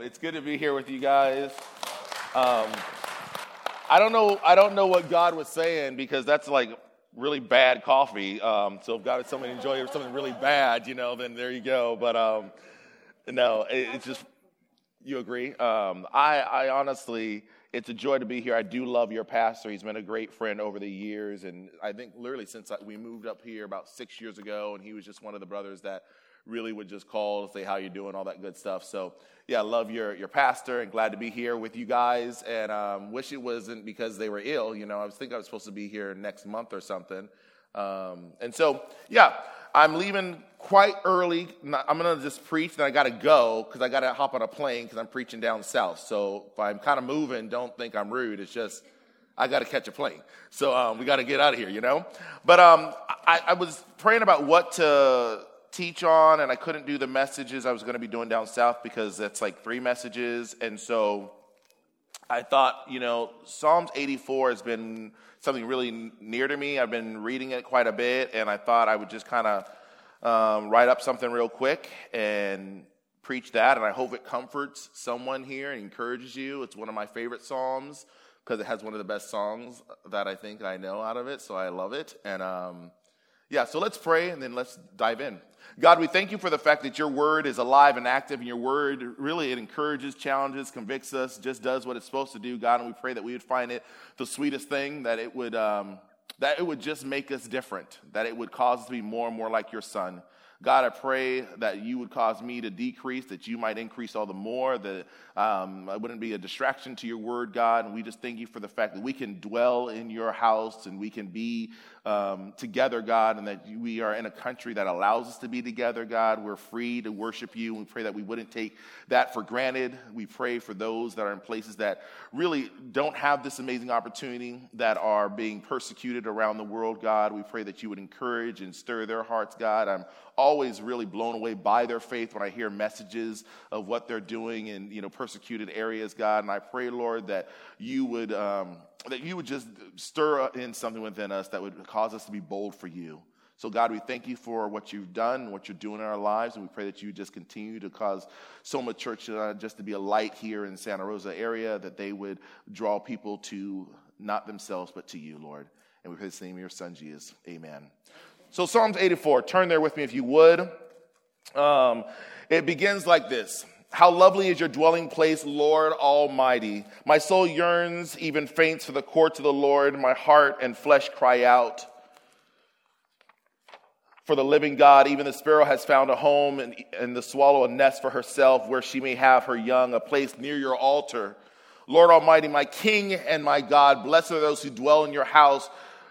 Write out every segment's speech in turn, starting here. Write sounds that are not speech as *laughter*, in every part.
it's good to be here with you guys. Um, I don't know. I don't know what God was saying because that's like really bad coffee. Um, so if God is to enjoy something really bad, you know, then there you go. But um, no, it, it's just you agree. Um, I, I honestly, it's a joy to be here. I do love your pastor. He's been a great friend over the years, and I think literally since we moved up here about six years ago, and he was just one of the brothers that really would just call, and say how you're doing, all that good stuff. So yeah, I love your your pastor, and glad to be here with you guys. And um, wish it wasn't because they were ill. You know, I was thinking I was supposed to be here next month or something. Um, and so yeah, I'm leaving quite early. I'm gonna just preach, and I gotta go because I gotta hop on a plane because I'm preaching down south. So if I'm kind of moving, don't think I'm rude. It's just I got to catch a plane. So um, we got to get out of here, you know? But um, I, I, was praying about what to teach on, and I couldn't do the messages I was going to be doing down south because that's like three messages. And so I thought, you know, Psalms 84 has been something really near to me. I've been reading it quite a bit, and I thought I would just kind of um, write up something real quick and preach that. And I hope it comforts someone here and encourages you. It's one of my favorite Psalms because it has one of the best songs that I think I know out of it, so I love it. And um, yeah, so let's pray and then let's dive in. God, we thank you for the fact that your word is alive and active, and your word really it encourages, challenges, convicts us, just does what it's supposed to do, God. And we pray that we would find it the sweetest thing, that it would um, that it would just make us different, that it would cause us to be more and more like your Son. God, I pray that you would cause me to decrease, that you might increase all the more, that um, I wouldn't be a distraction to your word, God. And we just thank you for the fact that we can dwell in your house and we can be um, together, God, and that we are in a country that allows us to be together, God. We're free to worship you. We pray that we wouldn't take that for granted. We pray for those that are in places that really don't have this amazing opportunity, that are being persecuted around the world, God. We pray that you would encourage and stir their hearts, God. I'm always really blown away by their faith when I hear messages of what they're doing in you know persecuted areas, God. And I pray, Lord, that you would. Um, that you would just stir in something within us that would cause us to be bold for you. So, God, we thank you for what you've done, what you're doing in our lives, and we pray that you just continue to cause Soma Church uh, just to be a light here in Santa Rosa area, that they would draw people to not themselves, but to you, Lord. And we pray this name of your son, Jesus. Amen. So, Psalms 84, turn there with me if you would. Um, it begins like this how lovely is your dwelling place, Lord Almighty. My soul yearns, even faints for the courts of the Lord. My heart and flesh cry out for the living God. Even the sparrow has found a home, and, and the swallow a nest for herself where she may have her young, a place near your altar. Lord Almighty, my King and my God, blessed are those who dwell in your house.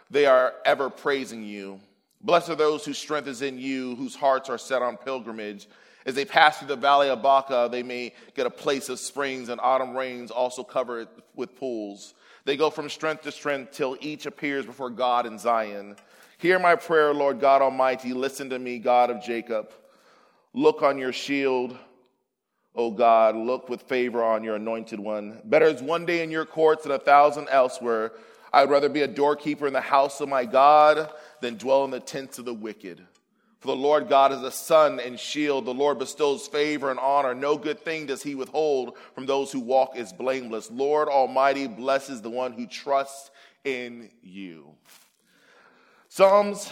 They are ever praising you. Blessed are those whose strength is in you, whose hearts are set on pilgrimage. As they pass through the valley of Baca, they may get a place of springs, and autumn rains also cover it with pools. They go from strength to strength till each appears before God in Zion. Hear my prayer, Lord God Almighty. Listen to me, God of Jacob. Look on your shield, O God. Look with favor on your anointed one. Better is one day in your courts than a thousand elsewhere. I would rather be a doorkeeper in the house of my God than dwell in the tents of the wicked. For the Lord God is a sun and shield. The Lord bestows favor and honor. No good thing does he withhold from those who walk as blameless. Lord Almighty blesses the one who trusts in you. Psalms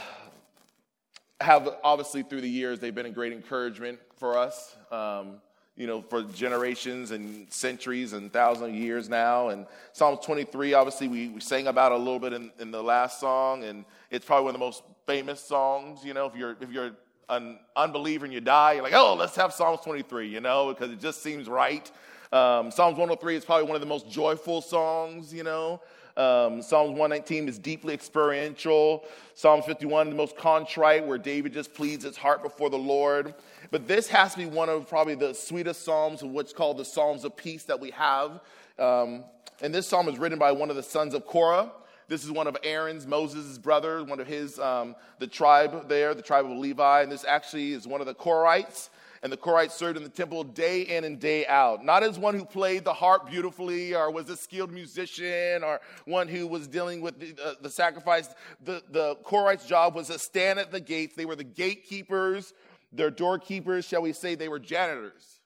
have obviously through the years they've been a great encouragement for us. Um, you know, for generations and centuries and thousands of years now. And Psalms 23, obviously, we, we sang about a little bit in, in the last song, and it's probably one of the most famous songs. You know, if you're if you're an unbeliever and you die, you're like, oh, let's have Psalms 23. You know, because it just seems right. Um, Psalms 103 is probably one of the most joyful songs. You know. Um, Psalms 119 is deeply experiential. Psalm 51, the most contrite, where David just pleads his heart before the Lord. But this has to be one of probably the sweetest Psalms of what's called the Psalms of Peace that we have. Um, and this psalm is written by one of the sons of Korah. This is one of Aaron's, Moses' brother, one of his, um, the tribe there, the tribe of Levi. And this actually is one of the Korahites. And the Korahites served in the temple day in and day out. Not as one who played the harp beautifully or was a skilled musician or one who was dealing with the, uh, the sacrifice. The, the Korahites' job was to stand at the gates. They were the gatekeepers, their doorkeepers, shall we say, they were janitors.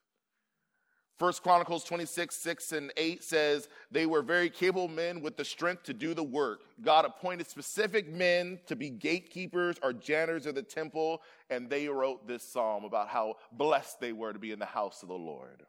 First Chronicles 26, 6 and 8 says, They were very capable men with the strength to do the work. God appointed specific men to be gatekeepers or janitors of the temple, and they wrote this psalm about how blessed they were to be in the house of the Lord.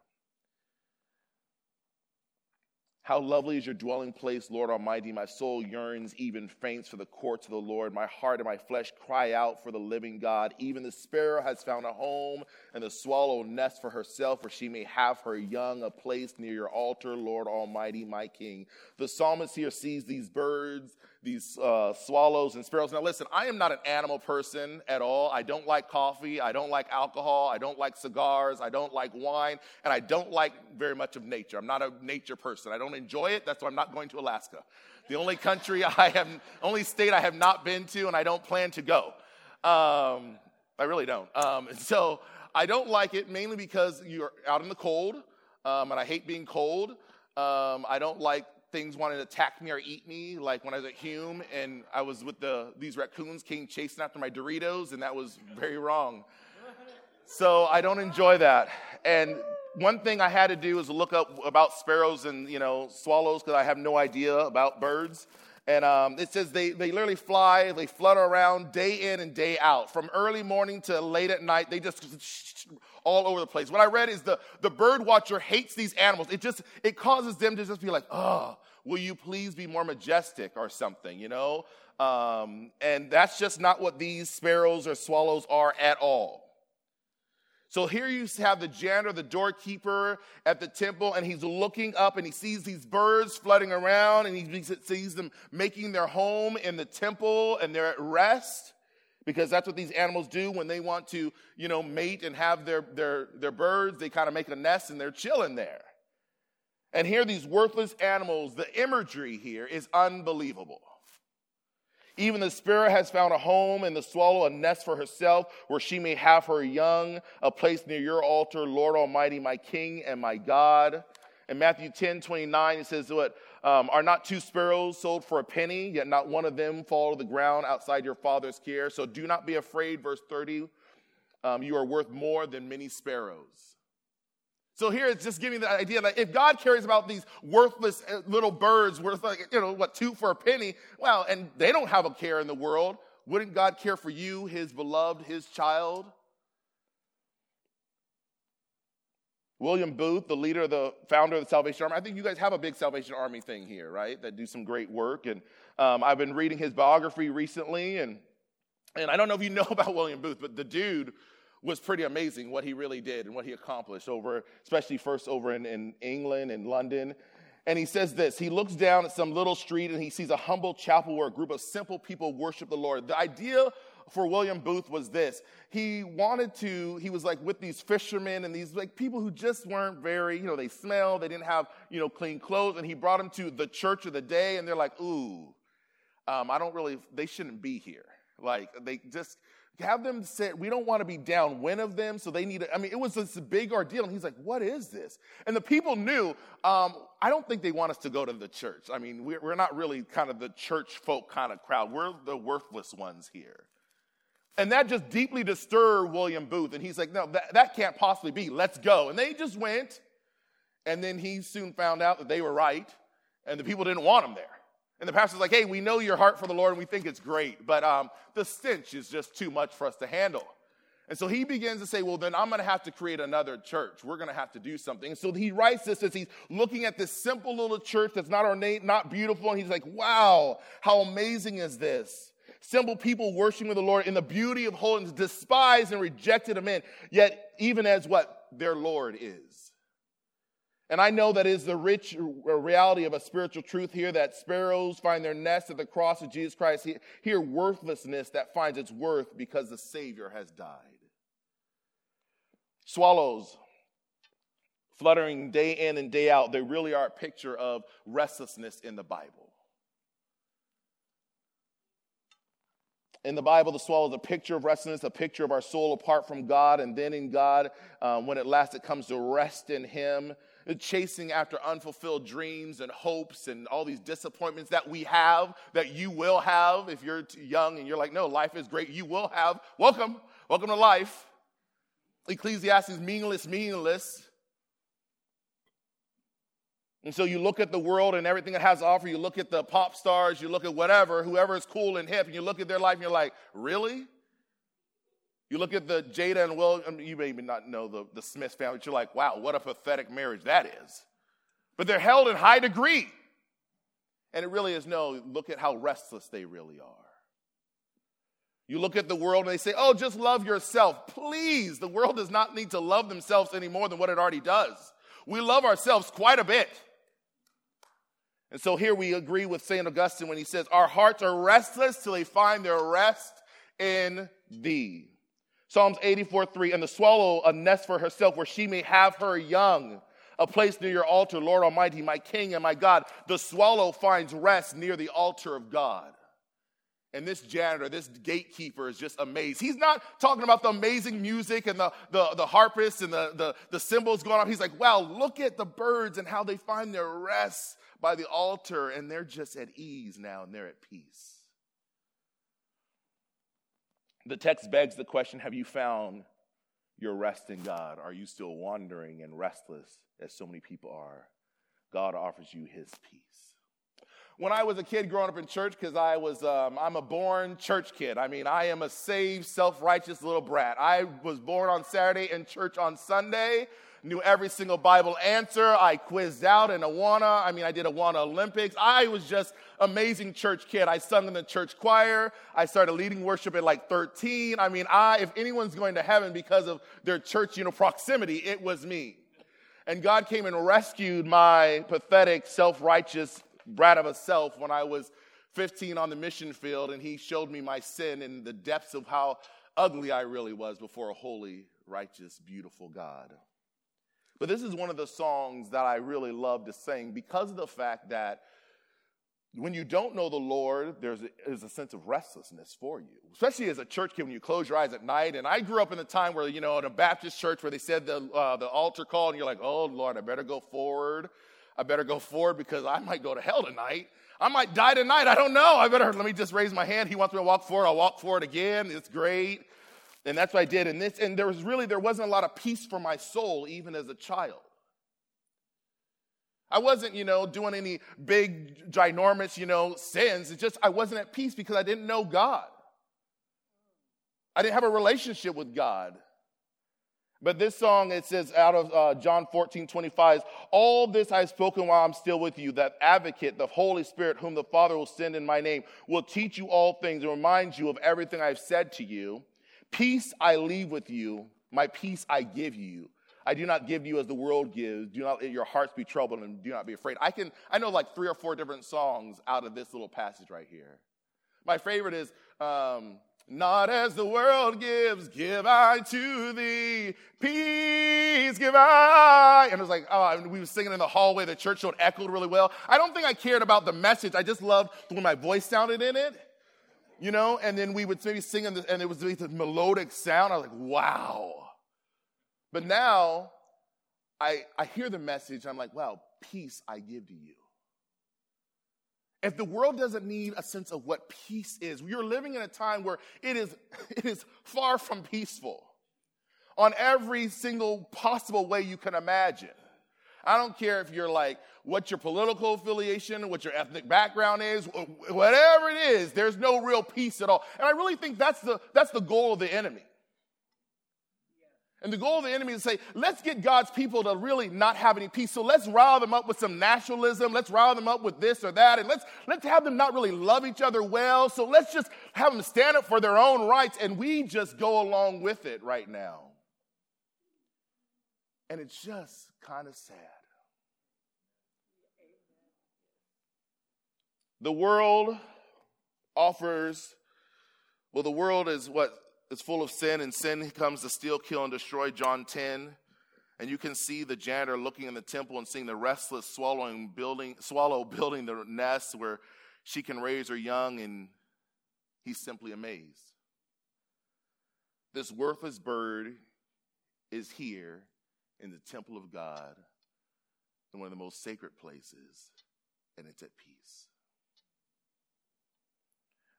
How lovely is your dwelling place, Lord Almighty. My soul yearns, even faints for the courts of the Lord. My heart and my flesh cry out for the living God. Even the sparrow has found a home, and the swallow nest for herself, where she may have her young, a place near your altar, Lord Almighty, my King. The psalmist here sees these birds these uh, swallows and sparrows. Now, listen, I am not an animal person at all. I don't like coffee. I don't like alcohol. I don't like cigars. I don't like wine. And I don't like very much of nature. I'm not a nature person. I don't enjoy it. That's why I'm not going to Alaska. The only country *laughs* I have, only state I have not been to, and I don't plan to go. Um, I really don't. Um, *laughs* so I don't like it mainly because you're out in the cold, um, and I hate being cold. Um, I don't like things wanted to attack me or eat me, like when I was at Hume and I was with the these raccoons came chasing after my Doritos, and that was very wrong. So I don't enjoy that. And one thing I had to do is look up about sparrows and you know swallows because I have no idea about birds. And um, it says they, they literally fly, they flutter around day in and day out. From early morning to late at night, they just all over the place. What I read is the, the bird watcher hates these animals. It just, it causes them to just be like, oh, will you please be more majestic or something, you know? Um, and that's just not what these sparrows or swallows are at all. So here you have the janitor, the doorkeeper at the temple, and he's looking up and he sees these birds flooding around and he sees them making their home in the temple and they're at rest because that's what these animals do when they want to, you know, mate and have their, their, their birds. They kind of make a nest and they're chilling there. And here, these worthless animals, the imagery here is unbelievable. Even the sparrow has found a home, and the swallow a nest for herself, where she may have her young, a place near your altar, Lord Almighty, my King and my God. In Matthew 10 29, it says, What um, are not two sparrows sold for a penny, yet not one of them fall to the ground outside your father's care? So do not be afraid, verse 30. Um, you are worth more than many sparrows. So here it's just giving the idea that if God cares about these worthless uh, little birds worth like, you know, what, two for a penny, well, and they don't have a care in the world, wouldn't God care for you, his beloved, his child? William Booth, the leader, the founder of the Salvation Army. I think you guys have a big Salvation Army thing here, right? That do some great work. And um, I've been reading his biography recently, and and I don't know if you *laughs* know about William Booth, but the dude was pretty amazing what he really did and what he accomplished over, especially first over in, in England and London. And he says this He looks down at some little street and he sees a humble chapel where a group of simple people worship the Lord. The idea for William Booth was this. He wanted to, he was like with these fishermen and these like people who just weren't very, you know, they smell, they didn't have, you know, clean clothes. And he brought them to the church of the day and they're like, ooh, um, I don't really, they shouldn't be here. Like they just, have them say, we don't want to be downwind of them, so they need to, I mean, it was this big ordeal. And he's like, what is this? And the people knew, um, I don't think they want us to go to the church. I mean, we're, we're not really kind of the church folk kind of crowd. We're the worthless ones here. And that just deeply disturbed William Booth. And he's like, no, that, that can't possibly be. Let's go. And they just went. And then he soon found out that they were right. And the people didn't want him there. And the pastor's like, hey, we know your heart for the Lord and we think it's great, but um, the stench is just too much for us to handle. And so he begins to say, well, then I'm going to have to create another church. We're going to have to do something. And so he writes this as he's looking at this simple little church that's not ornate, not beautiful. And he's like, wow, how amazing is this? Simple people worshiping the Lord in the beauty of holiness, despised and rejected of men, yet even as what their Lord is. And I know that is the rich reality of a spiritual truth here that sparrows find their nest at the cross of Jesus Christ. Here, worthlessness that finds its worth because the Savior has died. Swallows fluttering day in and day out, they really are a picture of restlessness in the Bible. In the Bible, the swallow is a picture of restlessness, a picture of our soul apart from God, and then in God, um, when at last it comes to rest in Him chasing after unfulfilled dreams and hopes and all these disappointments that we have, that you will have if you're young and you're like, no, life is great. You will have. Welcome. Welcome to life. Ecclesiastes, meaningless, meaningless. And so you look at the world and everything it has to offer. You look at the pop stars, you look at whatever, whoever is cool and hip, and you look at their life and you're like, really? You look at the Jada and Will, I mean, you may not know the, the Smith family, but you're like, wow, what a pathetic marriage that is. But they're held in high degree. And it really is no, look at how restless they really are. You look at the world and they say, oh, just love yourself. Please, the world does not need to love themselves any more than what it already does. We love ourselves quite a bit. And so here we agree with St. Augustine when he says, Our hearts are restless till they find their rest in thee. Psalms 84 3, and the swallow a nest for herself where she may have her young. A place near your altar, Lord Almighty, my King and my God. The swallow finds rest near the altar of God. And this janitor, this gatekeeper is just amazed. He's not talking about the amazing music and the, the, the harpists and the, the, the cymbals going off. He's like, wow, look at the birds and how they find their rest by the altar, and they're just at ease now and they're at peace. The text begs the question Have you found your rest in God? Are you still wandering and restless as so many people are? God offers you his peace. When I was a kid growing up in church, because I was, um, I'm a born church kid. I mean, I am a saved, self righteous little brat. I was born on Saturday and church on Sunday knew every single Bible answer. I quizzed out in Awana. I mean, I did Awana Olympics. I was just amazing church kid. I sung in the church choir. I started leading worship at like 13. I mean, I, if anyone's going to heaven because of their church, you know, proximity, it was me. And God came and rescued my pathetic, self-righteous brat of a self when I was 15 on the mission field, and he showed me my sin and the depths of how ugly I really was before a holy, righteous, beautiful God. But this is one of the songs that I really love to sing because of the fact that when you don't know the Lord, there's a, there's a sense of restlessness for you, especially as a church kid when you close your eyes at night. And I grew up in a time where, you know, in a Baptist church where they said the, uh, the altar call, and you're like, oh, Lord, I better go forward. I better go forward because I might go to hell tonight. I might die tonight. I don't know. I better, let me just raise my hand. He wants me to walk forward. I'll walk forward again. It's great. And that's what I did. And this, and there was really, there wasn't a lot of peace for my soul, even as a child. I wasn't, you know, doing any big, ginormous, you know, sins. It's just I wasn't at peace because I didn't know God. I didn't have a relationship with God. But this song, it says out of uh, John 14, 25, all this I have spoken while I'm still with you, that advocate, the Holy Spirit, whom the Father will send in my name, will teach you all things and remind you of everything I've said to you. Peace I leave with you, my peace I give you. I do not give you as the world gives. Do not let your hearts be troubled and do not be afraid. I can I know like three or four different songs out of this little passage right here. My favorite is um, not as the world gives, give I to thee. Peace give I. And it was like, oh, we were singing in the hallway. The church showed echoed really well. I don't think I cared about the message. I just loved when my voice sounded in it you know, and then we would maybe sing and it was this melodic sound. I was like, wow. But now I, I hear the message, I'm like, wow, peace I give to you. If the world doesn't need a sense of what peace is, we are living in a time where it is, *laughs* it is far from peaceful on every single possible way you can imagine. I don't care if you're like, what your political affiliation, what your ethnic background is, whatever it is, there's no real peace at all. And I really think that's the, that's the goal of the enemy. And the goal of the enemy is to say, let's get God's people to really not have any peace. So let's rile them up with some nationalism. Let's rile them up with this or that. And let's, let's have them not really love each other well. So let's just have them stand up for their own rights. And we just go along with it right now. And it's just kind of sad. The world offers, well, the world is what is full of sin, and sin comes to steal, kill, and destroy. John 10. And you can see the janitor looking in the temple and seeing the restless swallowing building, swallow *laughs* building the nest where she can raise her young, and he's simply amazed. This worthless bird is here in the temple of God, in one of the most sacred places, and it's at peace.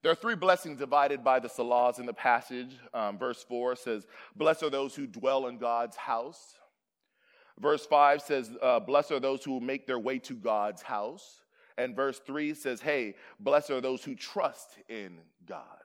There are three blessings divided by the Selahs in the passage. Um, verse 4 says, Blessed are those who dwell in God's house. Verse 5 says, uh, Blessed are those who make their way to God's house. And verse 3 says, Hey, blessed are those who trust in God.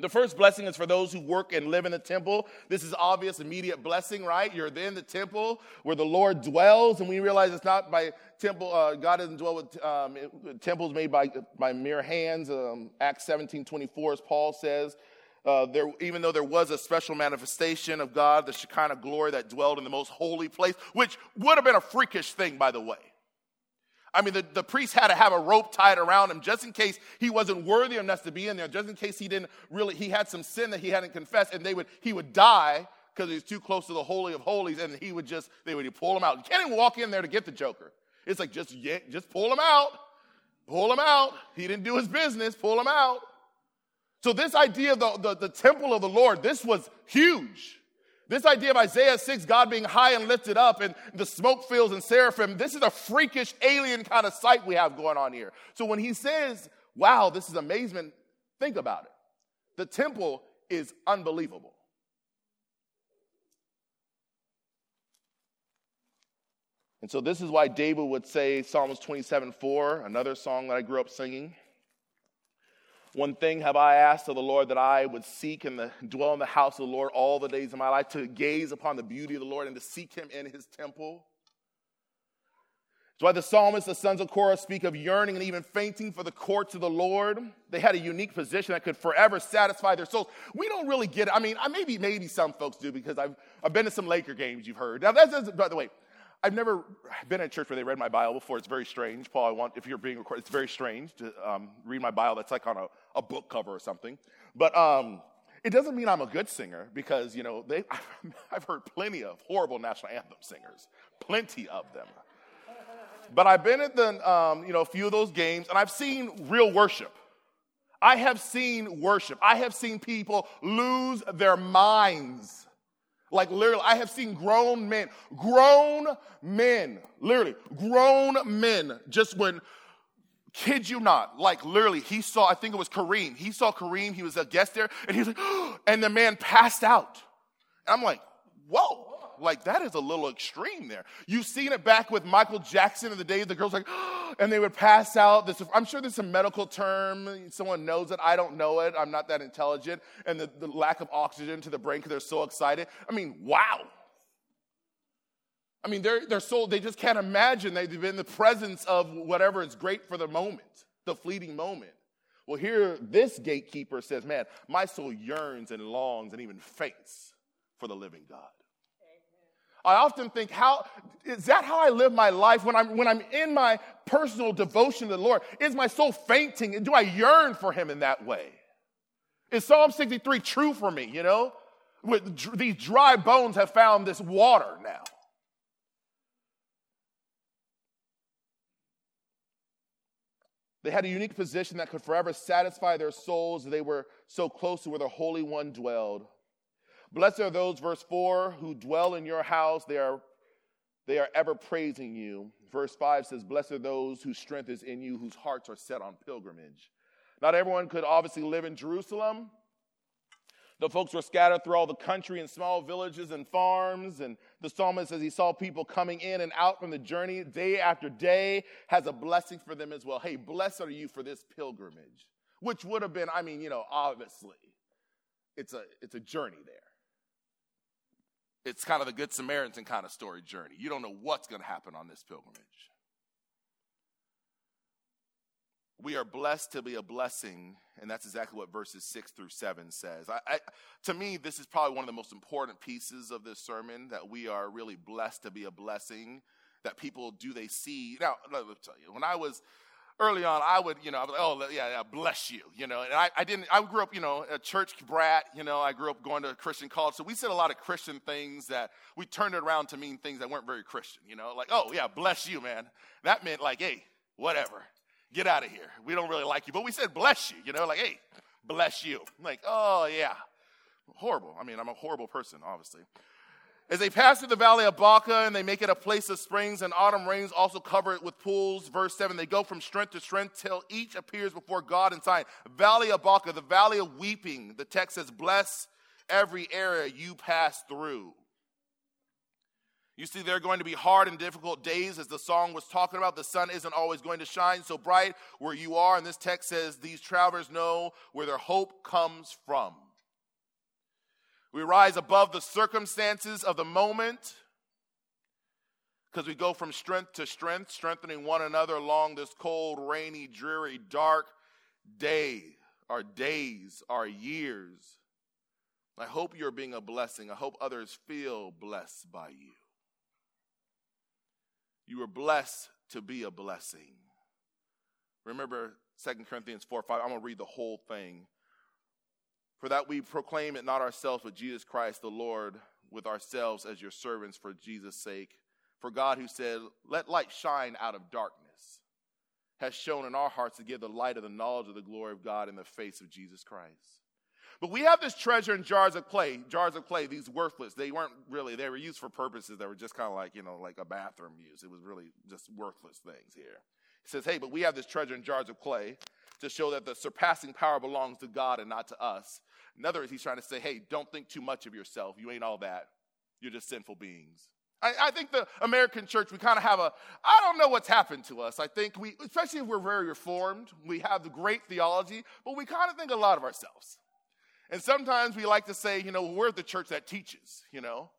The first blessing is for those who work and live in the temple. This is obvious, immediate blessing, right? You're in the temple where the Lord dwells, and we realize it's not by temple. Uh, God doesn't dwell with um, temples made by by mere hands. Um, Acts 17, 24, as Paul says. Uh, there, even though there was a special manifestation of God, the Shekinah glory that dwelled in the most holy place, which would have been a freakish thing, by the way. I mean, the, the priest had to have a rope tied around him just in case he wasn't worthy enough to be in there, just in case he didn't really, he had some sin that he hadn't confessed, and they would, he would die because he was too close to the Holy of Holies, and he would just, they would pull him out. You can't even walk in there to get the Joker. It's like, just, just pull him out. Pull him out. He didn't do his business. Pull him out. So, this idea of the, the, the temple of the Lord, this was huge. This idea of Isaiah 6, God being high and lifted up and the smoke fields and seraphim, this is a freakish alien kind of sight we have going on here. So when he says, wow, this is amazement, think about it. The temple is unbelievable. And so this is why David would say Psalms 27 4, another song that I grew up singing. One thing have I asked of the Lord that I would seek and dwell in the house of the Lord all the days of my life, to gaze upon the beauty of the Lord and to seek him in his temple. That's why the psalmist, the sons of Korah, speak of yearning and even fainting for the courts of the Lord. They had a unique position that could forever satisfy their souls. We don't really get it. I mean, maybe, maybe some folks do because I've, I've been to some Laker games you've heard. Now, that's, by the way, I've never been at church where they read my Bible before. It's very strange. Paul, I want, if you're being recorded, it's very strange to um, read my Bible that's like on a, a book cover or something. But um, it doesn't mean I'm a good singer because, you know, they, *laughs* I've heard plenty of horrible national anthem singers, plenty of them. But I've been at the, um, you know, a few of those games and I've seen real worship. I have seen worship. I have seen people lose their minds like literally, I have seen grown men, grown men, literally, grown men just when, kid you not, like literally, he saw, I think it was Kareem. He saw Kareem, he was a guest there, and he was like, *gasps* and the man passed out. And I'm like, whoa. Like that is a little extreme there. You've seen it back with Michael Jackson in the day the girls like, *gasps* and they would pass out. This, I'm sure there's a medical term. Someone knows it. I don't know it. I'm not that intelligent. And the, the lack of oxygen to the brain because they're so excited. I mean, wow. I mean, they're, they're so, they just can't imagine they've been in the presence of whatever is great for the moment, the fleeting moment. Well, here, this gatekeeper says, Man, my soul yearns and longs and even faints for the living God. I often think, how is that how I live my life when I'm when I'm in my personal devotion to the Lord? Is my soul fainting? And Do I yearn for him in that way? Is Psalm 63 true for me, you know? With these dry bones have found this water now. They had a unique position that could forever satisfy their souls. They were so close to where the Holy One dwelled. Blessed are those, verse 4, who dwell in your house. They are, they are ever praising you. Verse 5 says, Blessed are those whose strength is in you, whose hearts are set on pilgrimage. Not everyone could obviously live in Jerusalem. The folks were scattered through all the country in small villages and farms. And the psalmist, as he saw people coming in and out from the journey day after day, has a blessing for them as well. Hey, blessed are you for this pilgrimage, which would have been, I mean, you know, obviously, it's a, it's a journey there it's kind of the Good Samaritan kind of story journey. You don't know what's going to happen on this pilgrimage. We are blessed to be a blessing, and that's exactly what verses 6 through 7 says. I, I, to me, this is probably one of the most important pieces of this sermon that we are really blessed to be a blessing. That people do they see. Now, let me tell you, when I was early on, I would, you know, I was like, oh, yeah, yeah, bless you, you know. And I, I didn't, I grew up, you know, a church brat, you know, I grew up going to a Christian college. So we said a lot of Christian things that we turned it around to mean things that weren't very Christian, you know, like, oh, yeah, bless you, man. That meant like, hey, whatever, get out of here. We don't really like you. But we said bless you, you know, like, hey, bless you. I'm like, oh, yeah. Horrible. I mean, I'm a horrible person, obviously. As they pass through the valley of Baca and they make it a place of springs, and autumn rains also cover it with pools. Verse 7 they go from strength to strength till each appears before God in Zion. Valley of Baca, the valley of weeping. The text says, Bless every area you pass through. You see, there are going to be hard and difficult days, as the song was talking about. The sun isn't always going to shine so bright where you are. And this text says, These travelers know where their hope comes from. We rise above the circumstances of the moment because we go from strength to strength, strengthening one another along this cold, rainy, dreary, dark day, our days, our years. I hope you're being a blessing. I hope others feel blessed by you. You were blessed to be a blessing. Remember 2 Corinthians 4 5. I'm going to read the whole thing. For that we proclaim it not ourselves, but Jesus Christ the Lord, with ourselves as your servants for Jesus' sake. For God, who said, Let light shine out of darkness, has shown in our hearts to give the light of the knowledge of the glory of God in the face of Jesus Christ. But we have this treasure in jars of clay, jars of clay, these worthless. They weren't really, they were used for purposes that were just kind of like, you know, like a bathroom use. It was really just worthless things here. He says, hey, but we have this treasure in jars of clay to show that the surpassing power belongs to God and not to us. In other words, he's trying to say, hey, don't think too much of yourself. You ain't all that. You're just sinful beings. I, I think the American church, we kind of have a, I don't know what's happened to us. I think we, especially if we're very reformed, we have the great theology, but we kind of think a lot of ourselves. And sometimes we like to say, you know, we're the church that teaches, you know.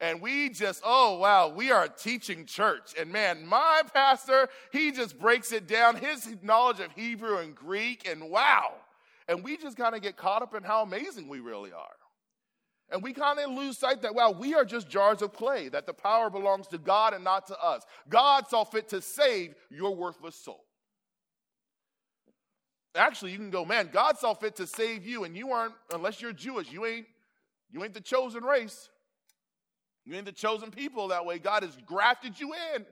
And we just, oh, wow, we are a teaching church. And man, my pastor, he just breaks it down, his knowledge of Hebrew and Greek, and wow. And we just kind of get caught up in how amazing we really are. And we kind of lose sight that, wow, we are just jars of clay, that the power belongs to God and not to us. God saw fit to save your worthless soul. Actually, you can go, man, God saw fit to save you, and you aren't, unless you're Jewish, you ain't, you ain't the chosen race. You ain't the chosen people that way. God has grafted you in.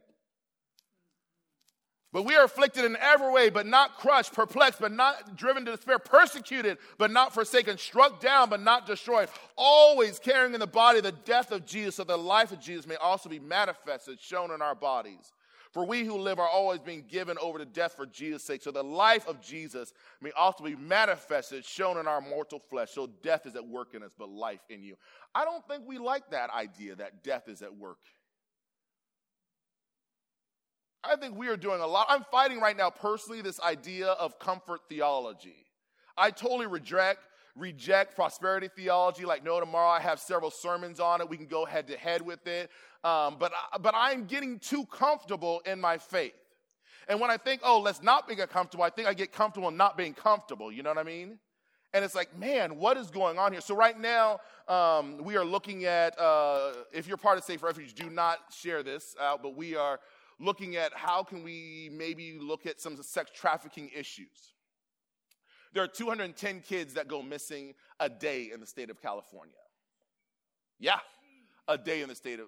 But we are afflicted in every way, but not crushed, perplexed, but not driven to despair, persecuted, but not forsaken, struck down, but not destroyed, always carrying in the body the death of Jesus, so the life of Jesus may also be manifested, shown in our bodies. For we who live are always being given over to death for Jesus' sake, so the life of Jesus may also be manifested, shown in our mortal flesh. So death is at work in us, but life in you. I don't think we like that idea that death is at work. I think we are doing a lot. I'm fighting right now personally this idea of comfort theology. I totally reject reject prosperity theology like no tomorrow. I have several sermons on it. We can go head to head with it. Um, but, but I'm getting too comfortable in my faith. And when I think, oh, let's not be comfortable, I think I get comfortable in not being comfortable. You know what I mean? And it's like, man, what is going on here? So right now, um, we are looking at, uh, if you're part of Safe Refuge, do not share this out, but we are looking at how can we maybe look at some sex trafficking issues. There are 210 kids that go missing a day in the state of California. Yeah, a day in the state of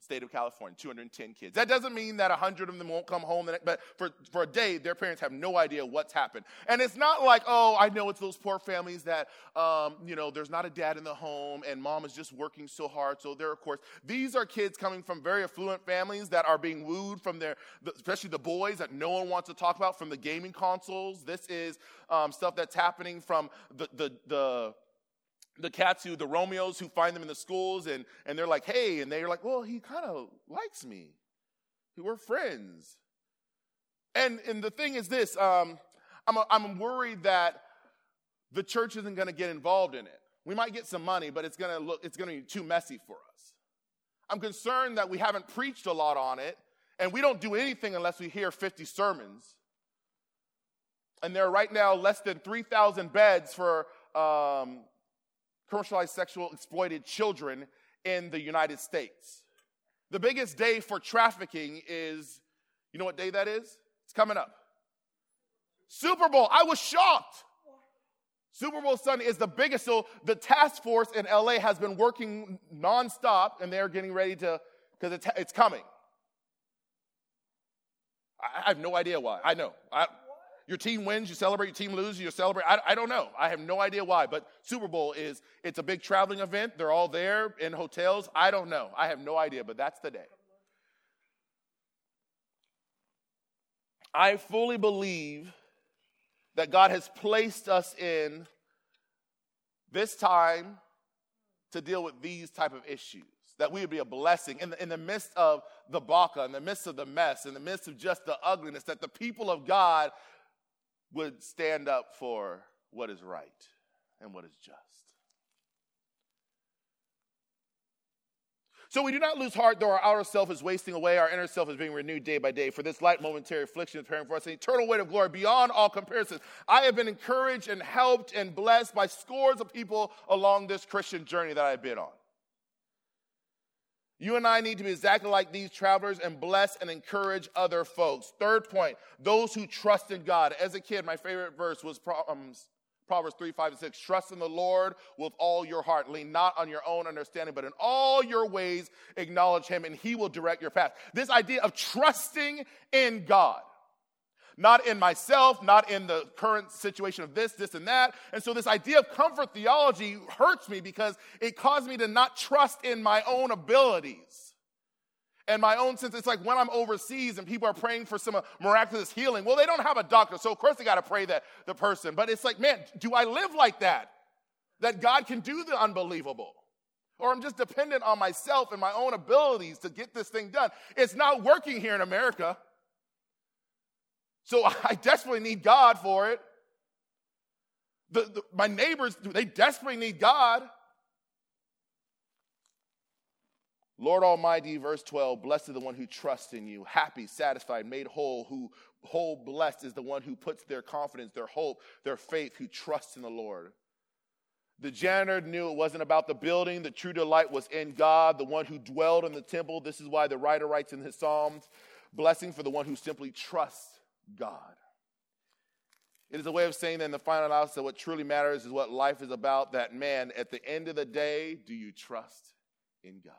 state of California, 210 kids. That doesn't mean that 100 of them won't come home, but for, for a day, their parents have no idea what's happened. And it's not like, oh, I know it's those poor families that, um, you know, there's not a dad in the home and mom is just working so hard. So they're, of course, these are kids coming from very affluent families that are being wooed from their, especially the boys that no one wants to talk about from the gaming consoles. This is um, stuff that's happening from the, the, the the cats who, the Romeos who find them in the schools and, and they're like, hey, and they're like, well, he kind of likes me. We're friends. And, and the thing is this um, I'm, a, I'm worried that the church isn't going to get involved in it. We might get some money, but it's going to look, it's going to be too messy for us. I'm concerned that we haven't preached a lot on it, and we don't do anything unless we hear 50 sermons. And there are right now less than 3,000 beds for um, commercialized sexual exploited children in the United States. The biggest day for trafficking is, you know what day that is? It's coming up. Super Bowl. I was shocked. Super Bowl Sunday is the biggest. So the task force in LA has been working nonstop and they're getting ready to, because it's, it's coming. I, have no idea why. I know. I, your team wins, you celebrate. Your team loses, you celebrate. I, I don't know. I have no idea why. But Super Bowl is it's a big traveling event. They're all there in hotels. I don't know. I have no idea. But that's the day. I fully believe that God has placed us in this time to deal with these type of issues that we would be a blessing in the, in the midst of the Baca, in the midst of the mess, in the midst of just the ugliness, that the people of God would stand up for what is right and what is just. So we do not lose heart, though our outer self is wasting away, our inner self is being renewed day by day. For this light momentary affliction is preparing for us an eternal weight of glory beyond all comparison. I have been encouraged and helped and blessed by scores of people along this Christian journey that I've been on. You and I need to be exactly like these travelers and bless and encourage other folks. Third point, those who trust in God. As a kid, my favorite verse was um, Proverbs 3, 5, and 6. Trust in the Lord with all your heart. Lean not on your own understanding, but in all your ways acknowledge him, and he will direct your path. This idea of trusting in God. Not in myself, not in the current situation of this, this, and that. And so, this idea of comfort theology hurts me because it caused me to not trust in my own abilities and my own sense. It's like when I'm overseas and people are praying for some uh, miraculous healing. Well, they don't have a doctor, so of course they got to pray that the person. But it's like, man, do I live like that? That God can do the unbelievable. Or I'm just dependent on myself and my own abilities to get this thing done. It's not working here in America. So *laughs* I desperately need God for it. The, the, my neighbors, they desperately need God. Lord Almighty, verse 12, blessed is the one who trusts in you, happy, satisfied, made whole, who whole blessed is the one who puts their confidence, their hope, their faith, who trusts in the Lord. The janitor knew it wasn't about the building. The true delight was in God, the one who dwelled in the temple. This is why the writer writes in his Psalms blessing for the one who simply trusts God. It is a way of saying that in the final analysis what truly matters is what life is about. That man, at the end of the day, do you trust in God?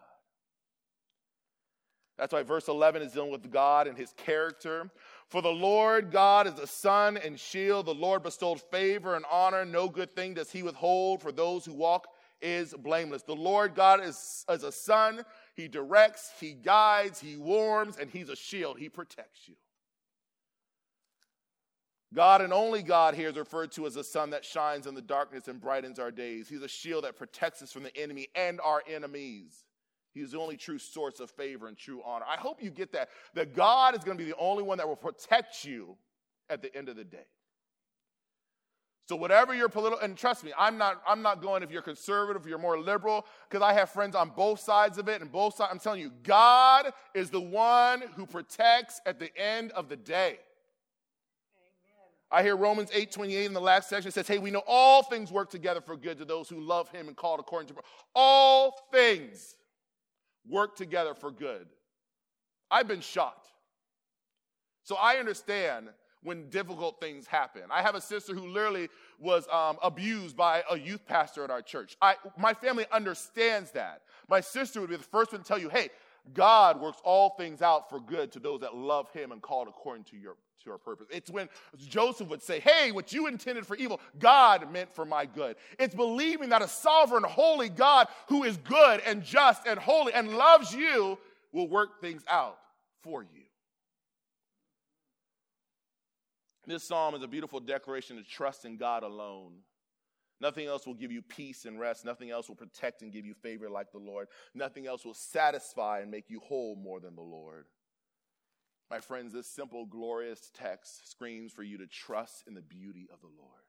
That's why verse 11 is dealing with God and his character. For the Lord God is a sun and shield. The Lord bestowed favor and honor. No good thing does he withhold for those who walk is blameless. The Lord God is as a sun. He directs, he guides, he warms, and he's a shield. He protects you. God and only God here is referred to as a sun that shines in the darkness and brightens our days. He's a shield that protects us from the enemy and our enemies. He's the only true source of favor and true honor. I hope you get that. That God is going to be the only one that will protect you at the end of the day. So whatever your political, and trust me, I'm not, I'm not going if you're conservative, if you're more liberal, because I have friends on both sides of it, and both sides, I'm telling you, God is the one who protects at the end of the day. I hear Romans 8 28 in the last section says, Hey, we know all things work together for good to those who love him and called according to all things work together for good. I've been shot. So I understand when difficult things happen. I have a sister who literally was um, abused by a youth pastor at our church. I, my family understands that. My sister would be the first one to tell you, hey, God works all things out for good to those that love him and called according to your to our purpose. It's when Joseph would say, Hey, what you intended for evil, God meant for my good. It's believing that a sovereign, holy God who is good and just and holy and loves you will work things out for you. This psalm is a beautiful declaration to trust in God alone. Nothing else will give you peace and rest. Nothing else will protect and give you favor like the Lord. Nothing else will satisfy and make you whole more than the Lord. My friends, this simple, glorious text screams for you to trust in the beauty of the Lord.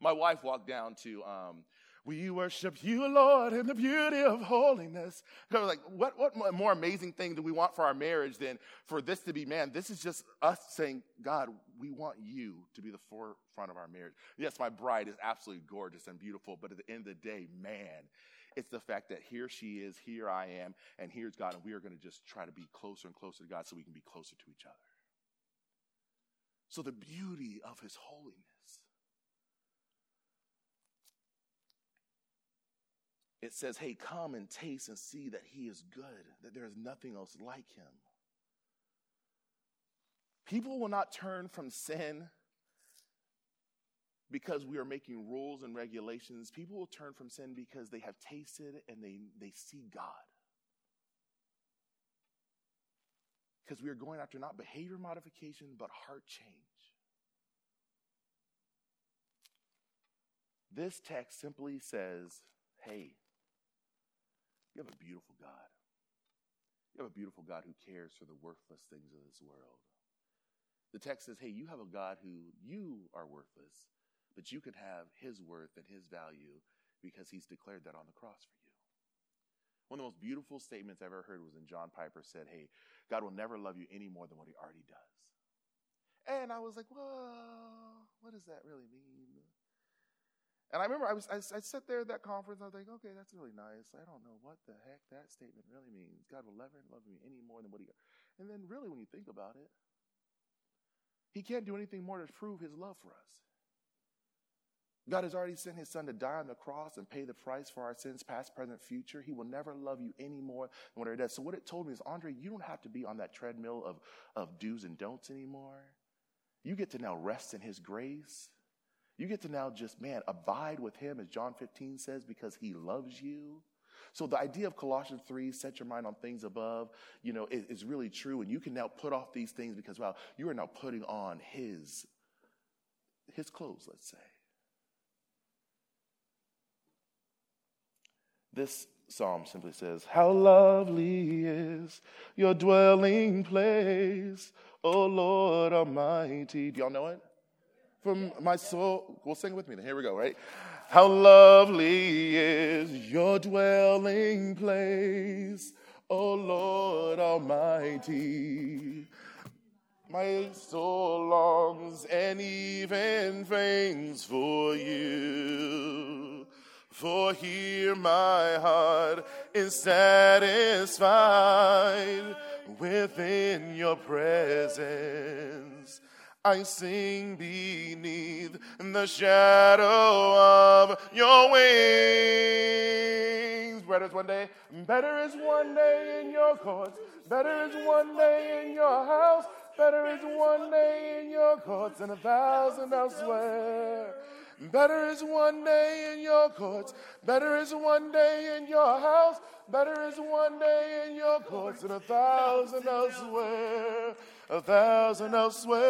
My wife walked down to, um, we worship you, Lord, in the beauty of holiness. Was like, what, what more amazing thing do we want for our marriage than for this to be, man, this is just us saying, God, we want you to be the forefront of our marriage. Yes, my bride is absolutely gorgeous and beautiful, but at the end of the day, man, it's the fact that here she is, here I am, and here's God, and we are going to just try to be closer and closer to God so we can be closer to each other. So, the beauty of His holiness. It says, hey, come and taste and see that He is good, that there is nothing else like Him. People will not turn from sin because we are making rules and regulations, people will turn from sin because they have tasted and they, they see God. Because we are going after not behavior modification, but heart change. This text simply says, hey, You have a beautiful God. You have a beautiful God who cares for the worthless things of this world. The text says, hey, you have a God who you are worthless, but you can have his worth and his value because he's declared that on the cross for you. One of the most beautiful statements I ever heard was when John Piper said, hey, God will never love you any more than what he already does. And I was like, well, what does that really mean? And I remember I was I, I sat there at that conference. I was like, okay, that's really nice. I don't know what the heck that statement really means. God will never love me any more than what He. And then, really, when you think about it, He can't do anything more to prove His love for us. God has already sent His Son to die on the cross and pay the price for our sins, past, present, future. He will never love you any more than what He does. So what it told me is, Andre, you don't have to be on that treadmill of of do's and don'ts anymore. You get to now rest in His grace. You get to now just, man, abide with him, as John 15 says, because he loves you. So the idea of Colossians 3, set your mind on things above, you know, is, is really true. And you can now put off these things because, wow, you are now putting on his, his clothes, let's say. This psalm simply says, How lovely is your dwelling place, O Lord Almighty. Do y'all know it? From my soul. Well, sing with me then. Here we go, right? How lovely is your dwelling place, O Lord Almighty. My soul longs and even faints for you. For here my heart is satisfied within your presence. I sing beneath the shadow of your wings. Better is one day, better is one day in your courts, better is one day in your house, better is one day in your courts than a thousand elsewhere. Better is one day in your courts, better is one day in your house, better is one day in your courts than a thousand elsewhere a thousand elsewhere.